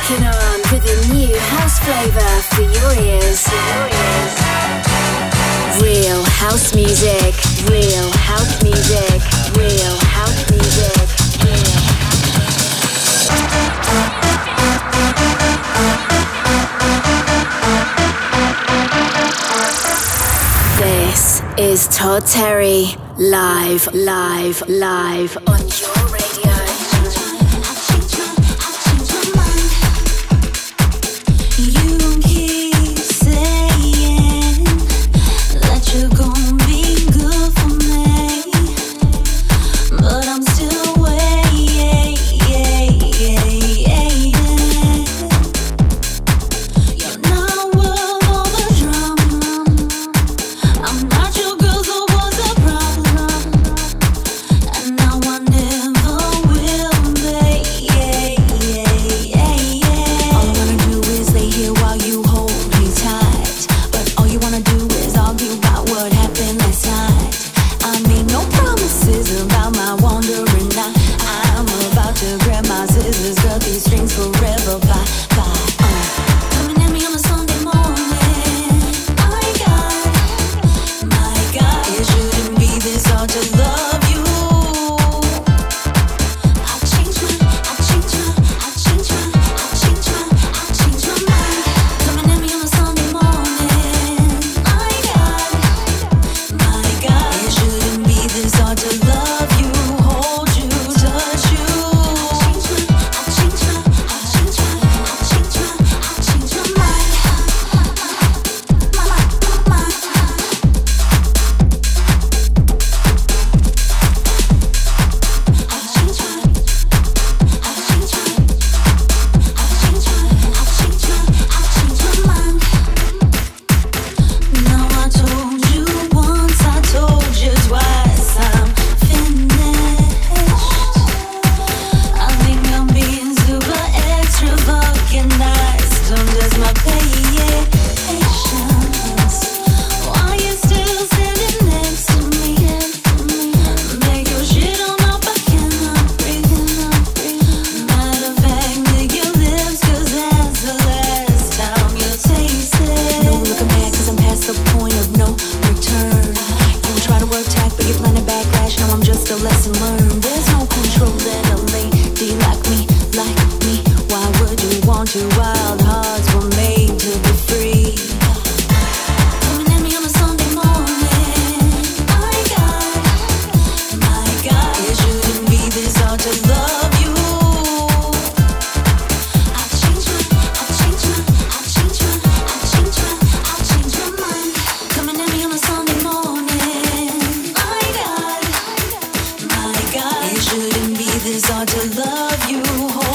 Rocking on with a new house flavor for your ears. Real house music, real house music, real house music. This is Todd Terry live, live, live on desire to love you.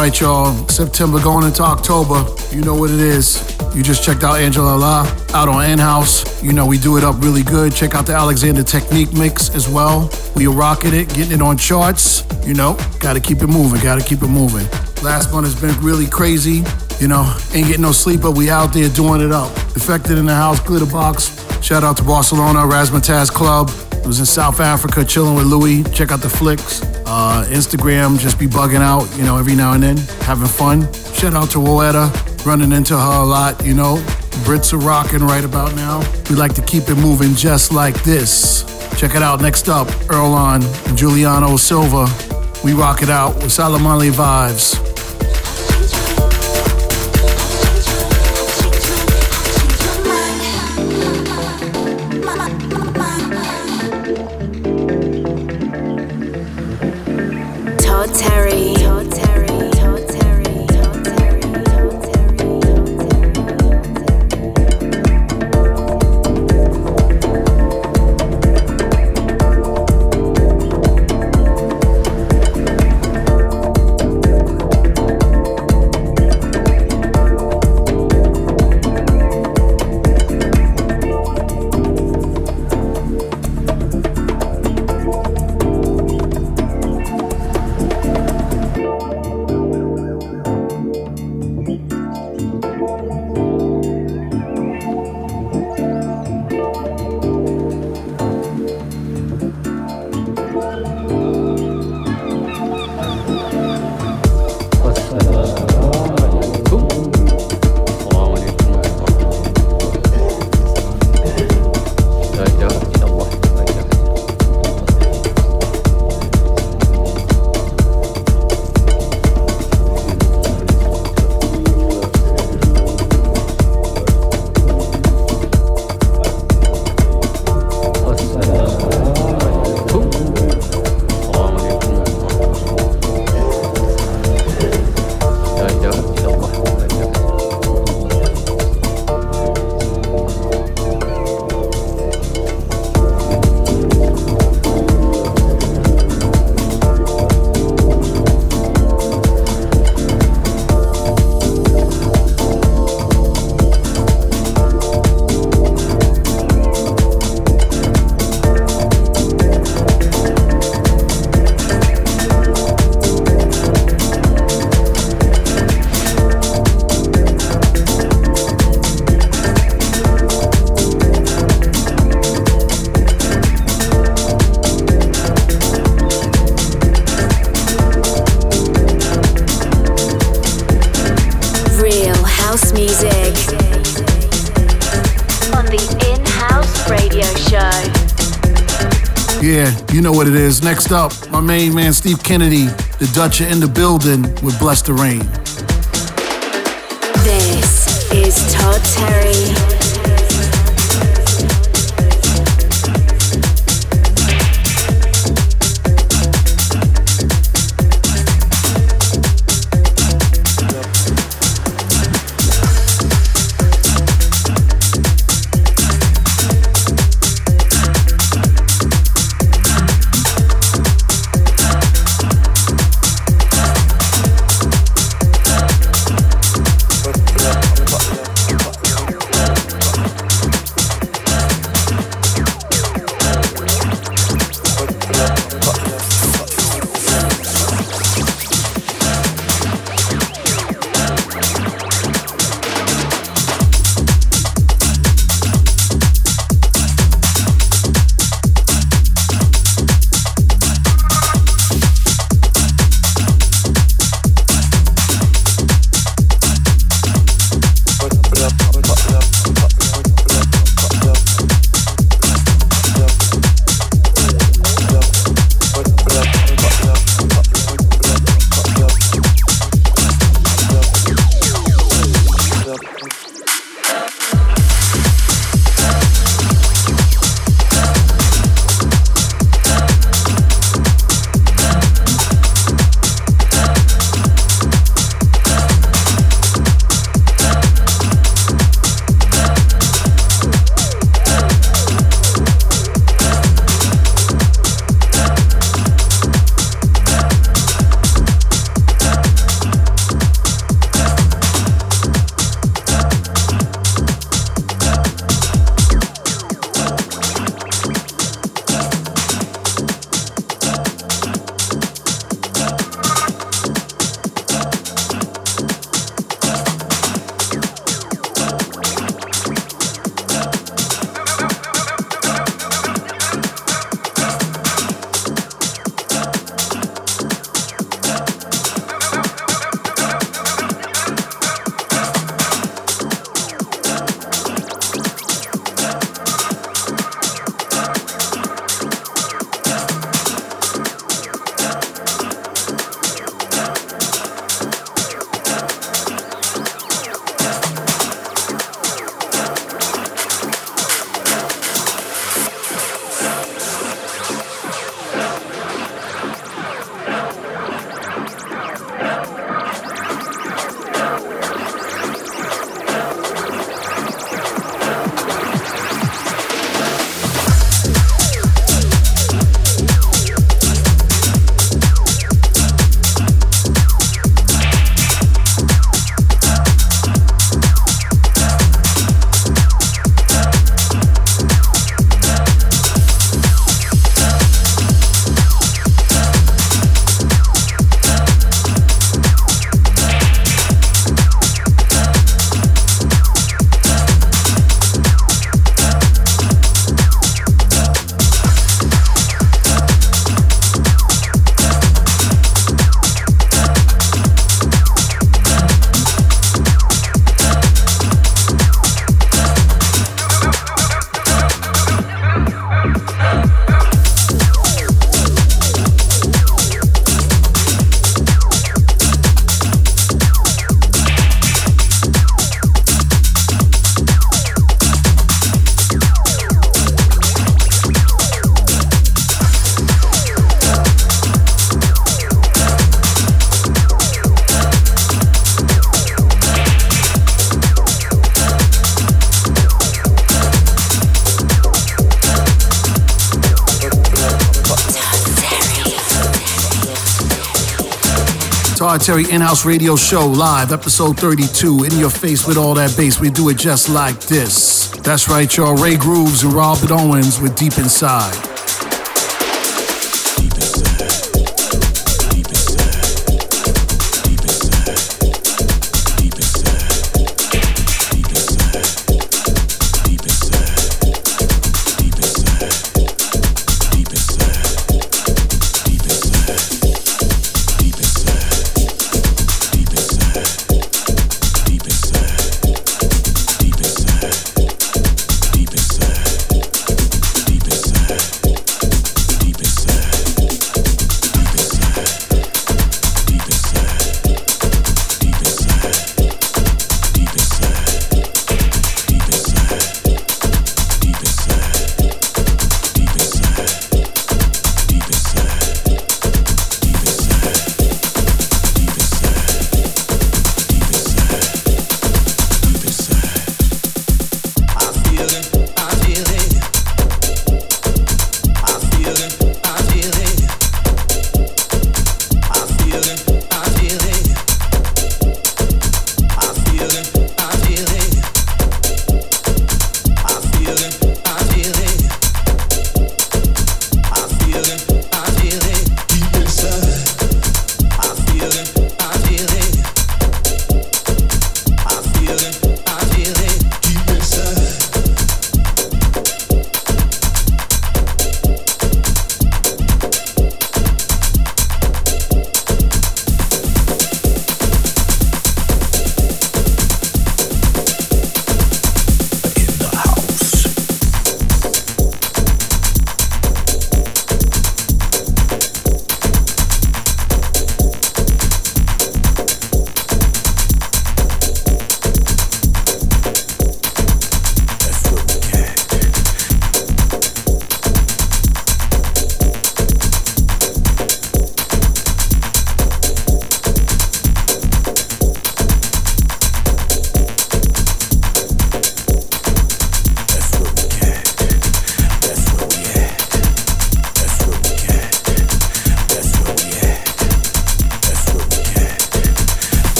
right, y'all. September going into October. You know what it is. You just checked out Angela La out on In House. You know, we do it up really good. Check out the Alexander Technique mix as well. We are rocking it, getting it on charts. You know, gotta keep it moving, gotta keep it moving. Last month has been really crazy. You know, ain't getting no sleep, but we out there doing it up. Defected in the house, glitter box. Shout out to Barcelona, Razzmatazz Club. It was in South Africa, chilling with Louis. Check out the flicks. Uh, Instagram, just be bugging out, you know, every now and then, having fun. Shout out to Roetta, running into her a lot, you know. Brits are rocking right about now. We like to keep it moving just like this. Check it out. Next up, Earlon and Juliano Silva. We rock it out with Salamali vibes. You know what it is. Next up, my main man Steve Kennedy, the Dutcher in the building with Bless the Rain. Todd in-house radio show live, episode 32. In your face with all that bass. We do it just like this. That's right, y'all. Ray Grooves and Robert Owens with Deep Inside.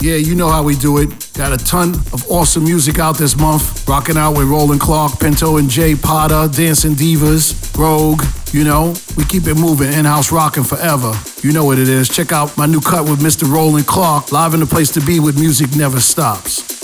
Yeah, you know how we do it. Got a ton of awesome music out this month. Rocking out with Roland Clark, Pinto and Jay Potter, Dancing Divas, Rogue. You know, we keep it moving, in-house rocking forever. You know what it is. Check out my new cut with Mr. Roland Clark, live in the place to be with music never stops.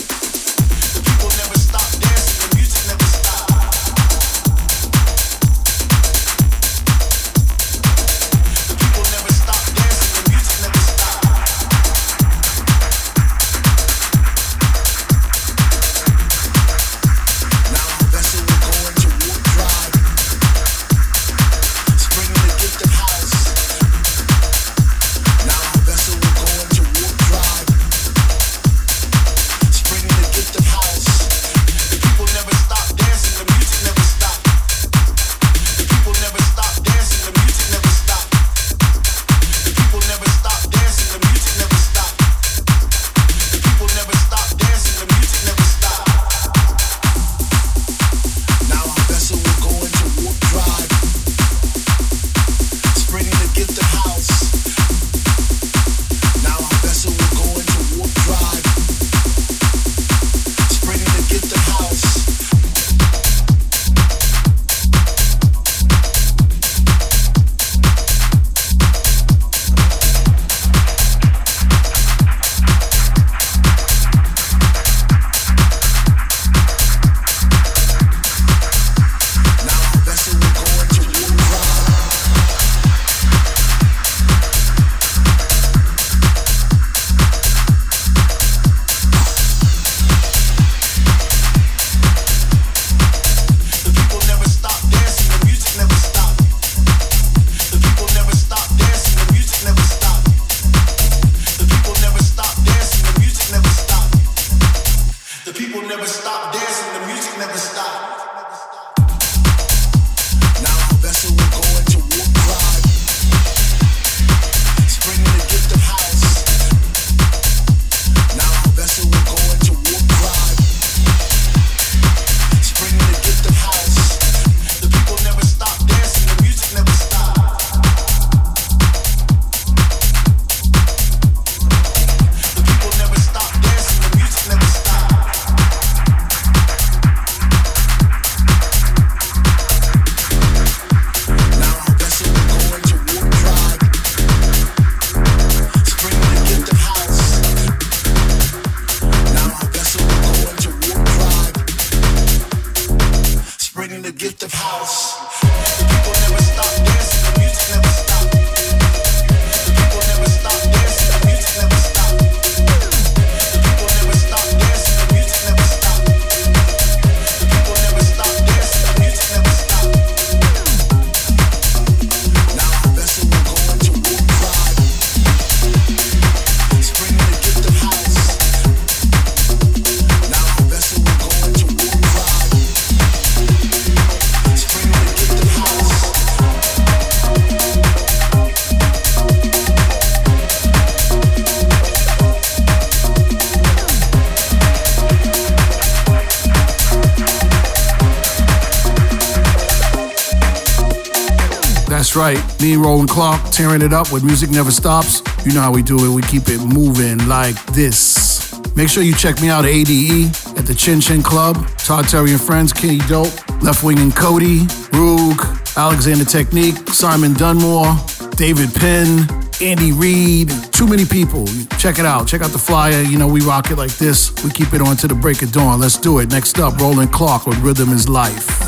Right. Me and Roland Clark tearing it up with Music Never Stops. You know how we do it. We keep it moving like this. Make sure you check me out at ADE at the Chin Chin Club. Todd Terry and Friends, Kenny Dope, Leftwing and Kody, Rug, Alexander Technique, Simon Dunmore, David Penn, Andy Reid, too many people. Check it out. Check out the flyer. You know, we rock it like this. We keep it on to the break of dawn. Let's do it. Next up, Roland Clark with Rhythm is Life.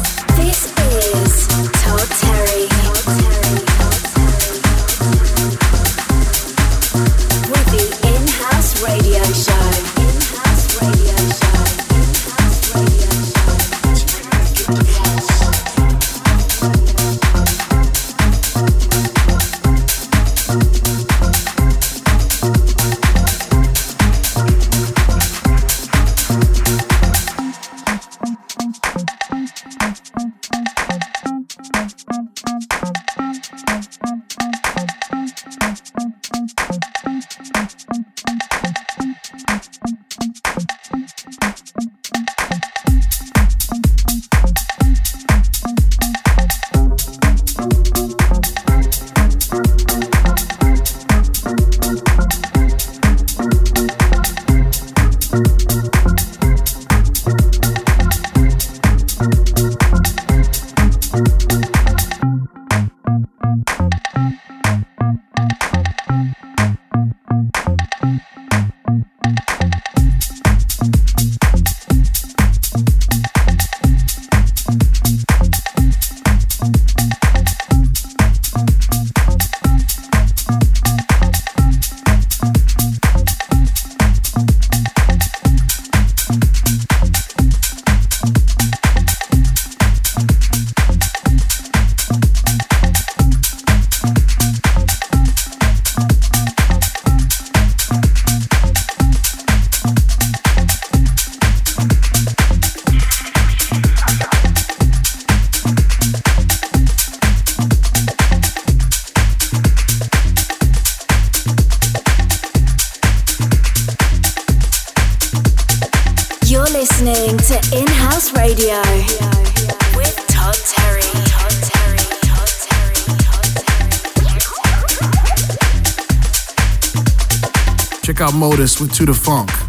With To the Funk.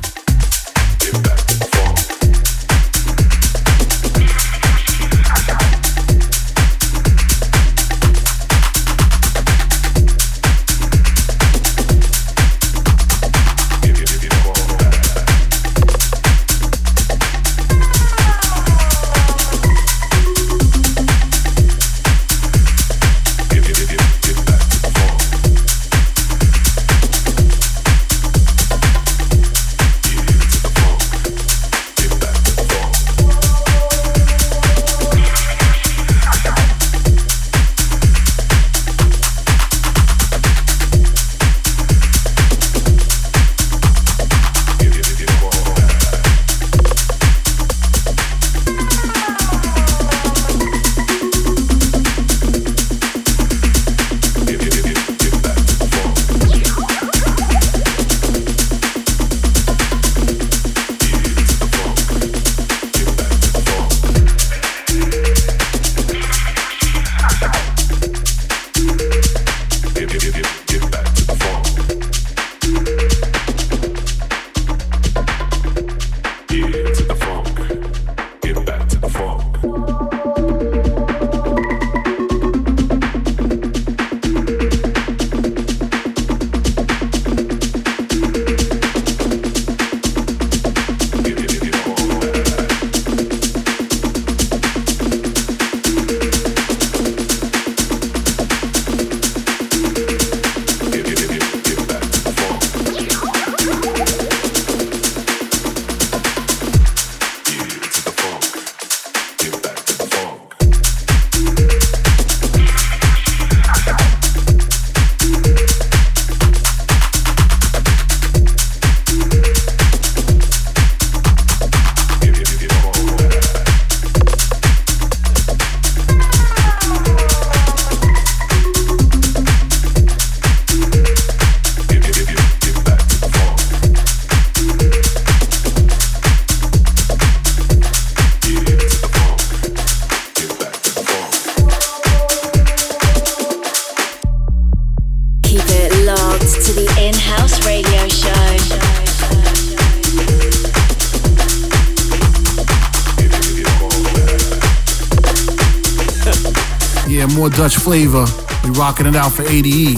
Flavor. We rocking it out for ADE.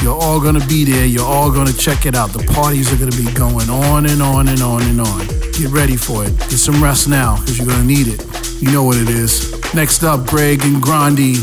You're all gonna be there. You're all gonna check it out. The parties are gonna be going on and on and on and on. Get ready for it. Get some rest now, because you're gonna need it. You know what it is. Next up, Greg and Grandi.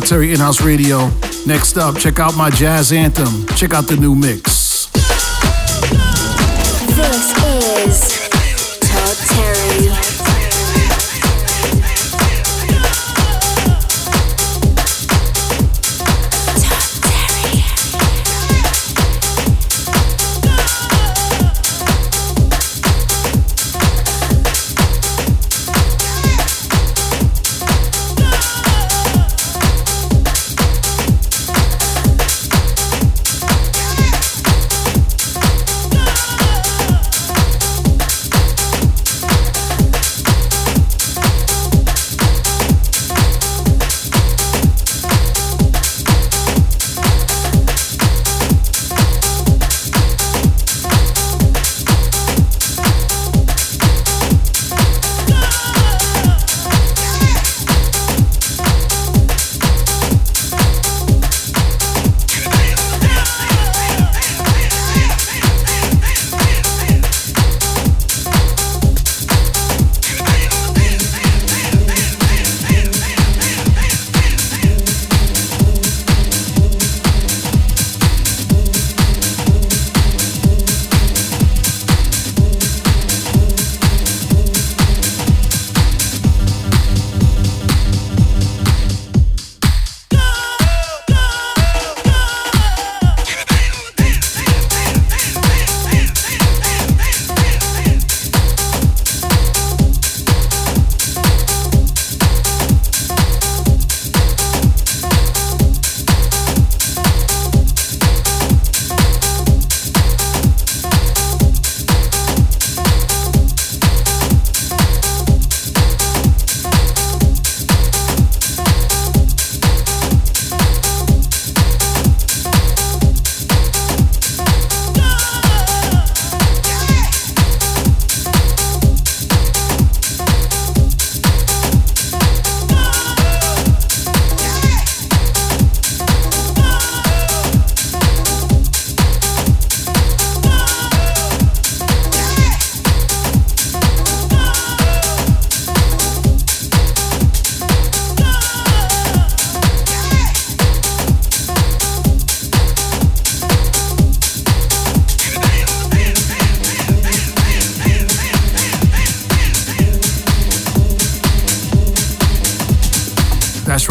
Terry In House Radio. Next up, check out my jazz anthem. Check out the new mix.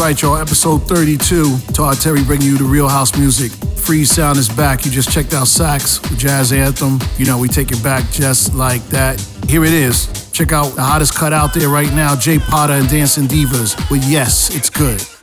Right, y'all. Episode 32. Todd Terry bringing you the real house music. Free sound is back. You just checked out Sax, jazz anthem. You know, we take it back just like that. Here it is. Check out the hottest cut out there right now, Jay Potter and Dancing Divas with Yes, It's Good.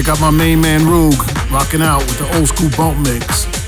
I got my main man Roog rocking out with the old school bump mix.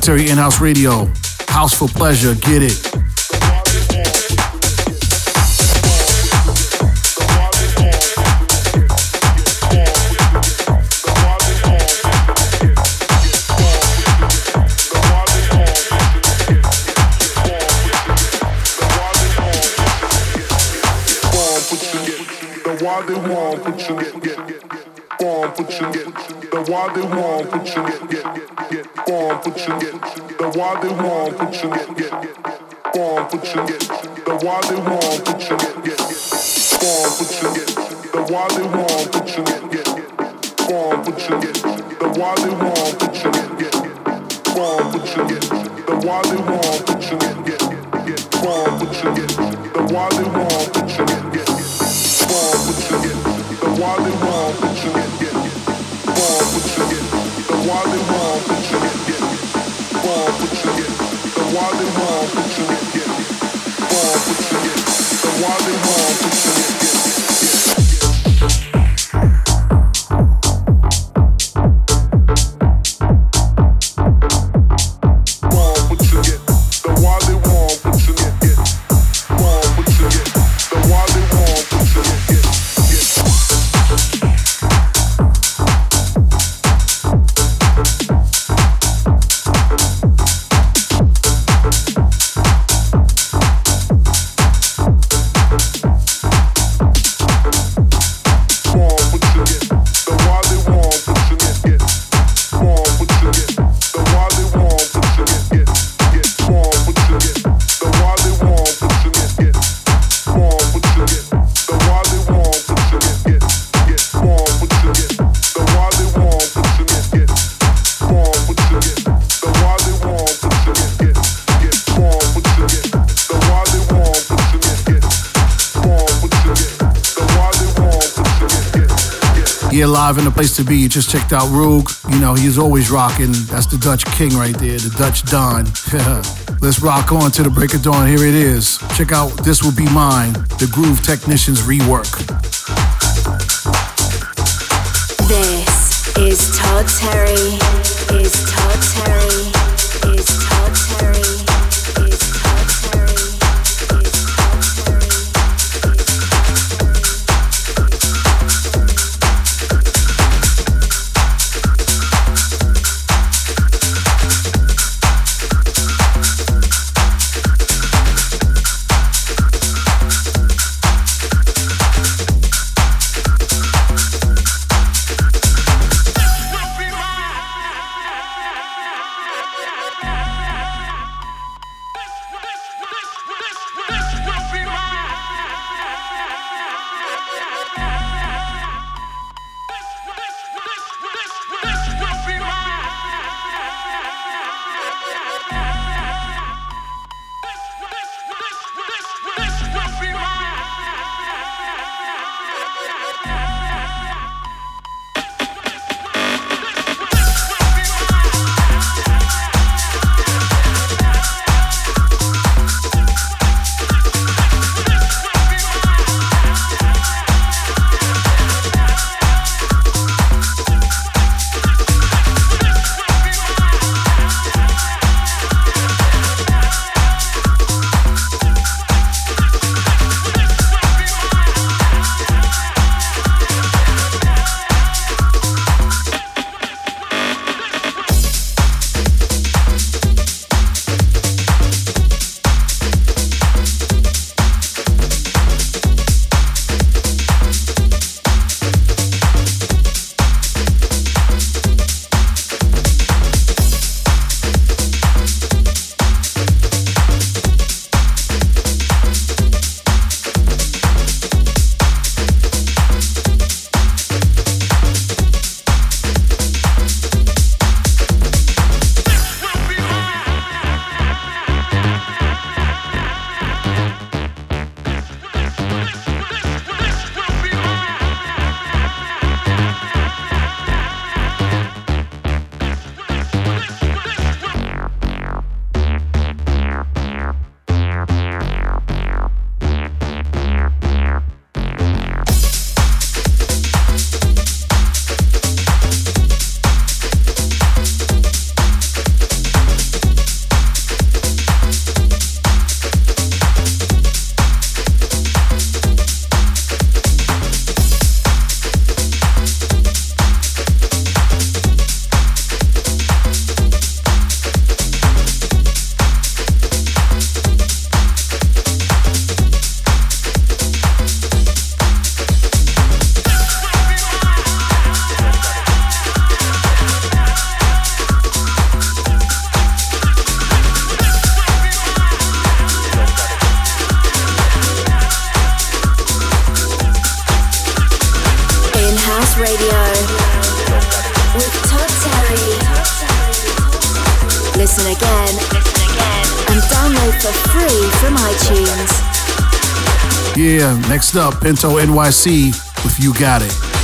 Todd In House Radio. House for pleasure. Get it. The why they want, put you get get get go on, put you get the why they want, why they want, put you get get on, put you get the why they want, put you get get on, put you get the why they want, put you get get on, put you get the why they live in the place to be. You just checked out Roog. You know, he's always rocking. That's the Dutch king right there, the Dutch Don. Let's rock on to the break of dawn. Here it is. Check out This Will Be Mine, the Groove Technicians rework. This is Todd Terry. Is Todd next up, Pinto NYC with You Got It.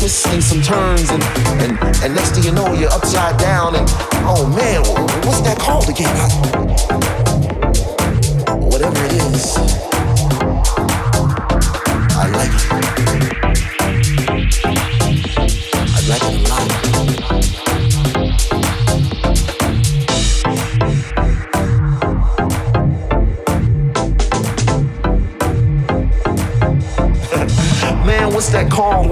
Twists and some turns and, and, and next thing you know you're upside down and oh man, what's that called again? I,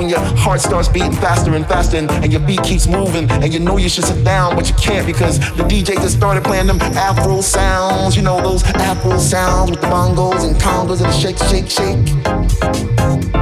when your heart starts beating faster and faster and, and, your beat keeps moving and you know you should sit down but you can't because the DJ just started playing them Afro sounds, you know those Afro sounds with the bongos and congas and the shake, shake, shake.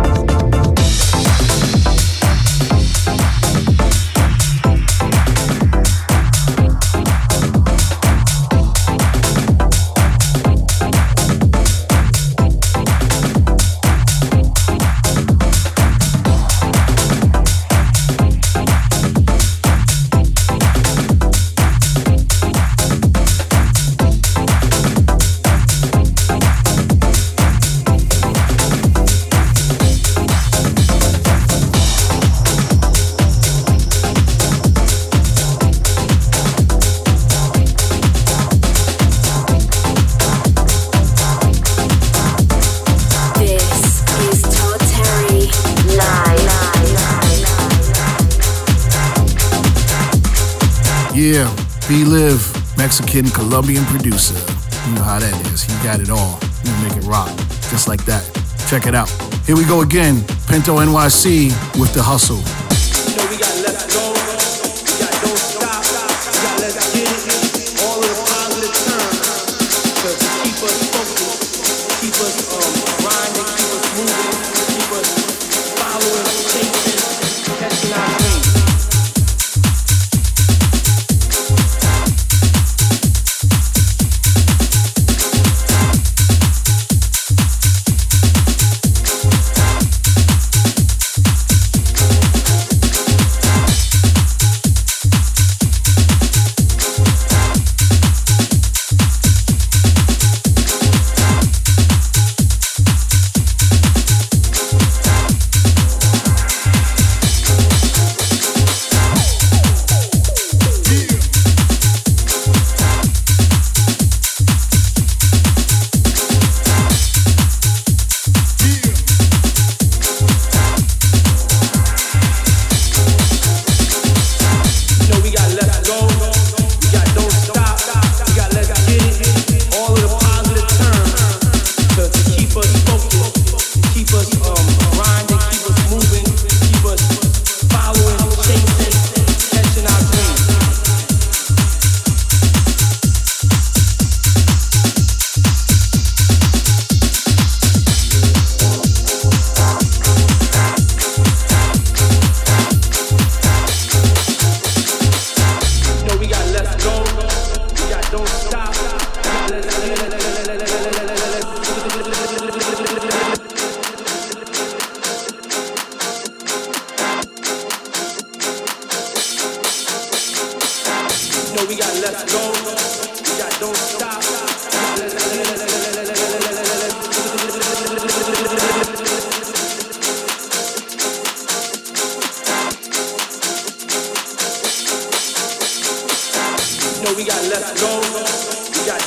Mexican Colombian producer. You know how that is. He got it all. He make it rock. Just like that. Check it out. Here we go again. Pinto NYC with the hustle.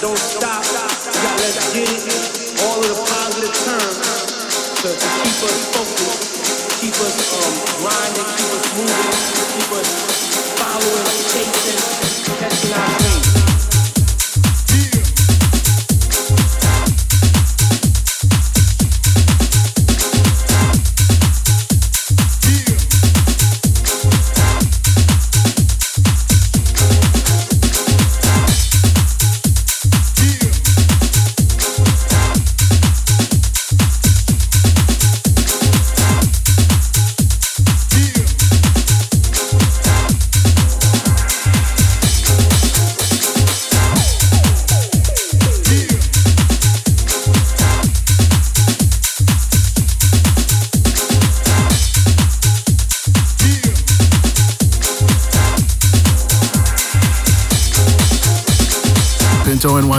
Don't stop. yeah. let's get it. All of the positive terms to, to keep us focused, keep us um, grinding, keep us moving, keep us following, chasing, catching our dreams.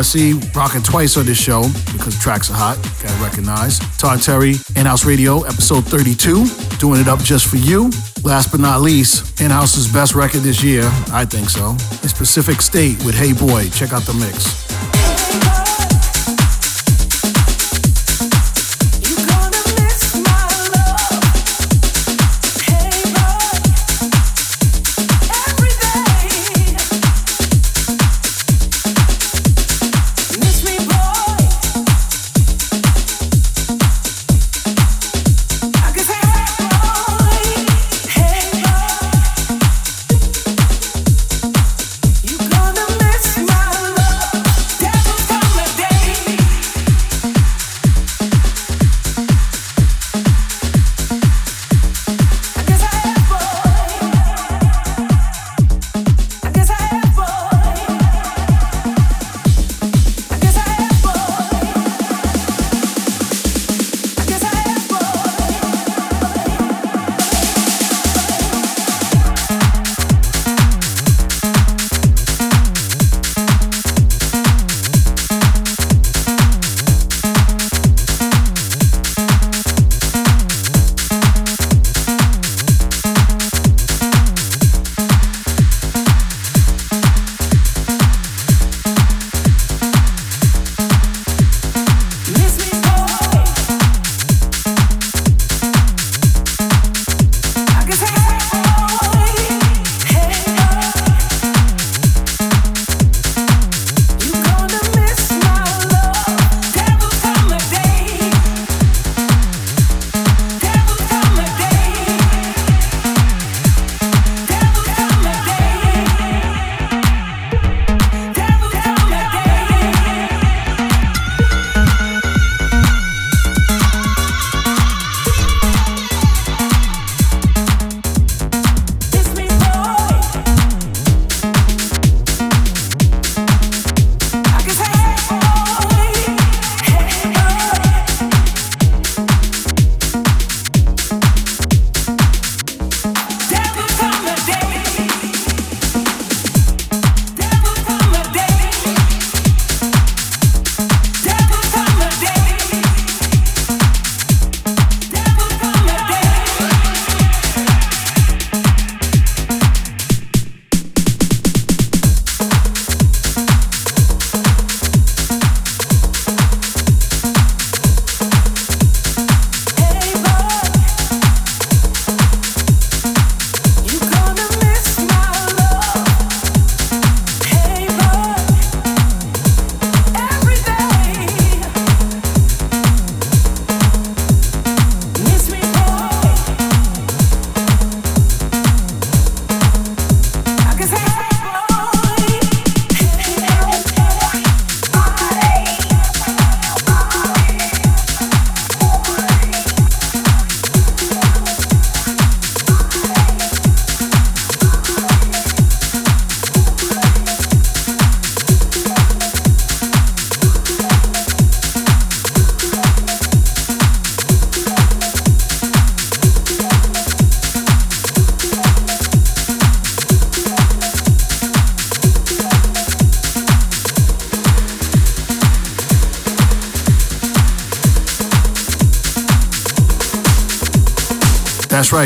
NYC, rocking twice on this show because tracks are hot, gotta recognize. Todd Terry, In-House Radio, episode 32, doing it up just for you. Last but not least, In-House's best record this year, I think so, is Pacific State with Hey Boy. Check out the mix.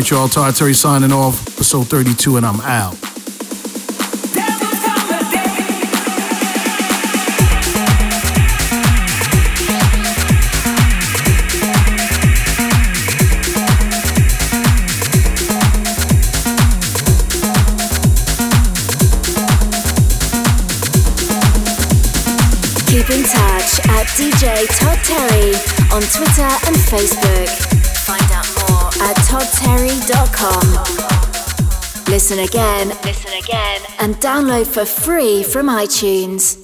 Right, y'all. Todd Terry signing off, episode 32, and I'm out. Keep in touch at DJ Todd Terry on Twitter and Facebook Listen again, listen again, and download for free from iTunes.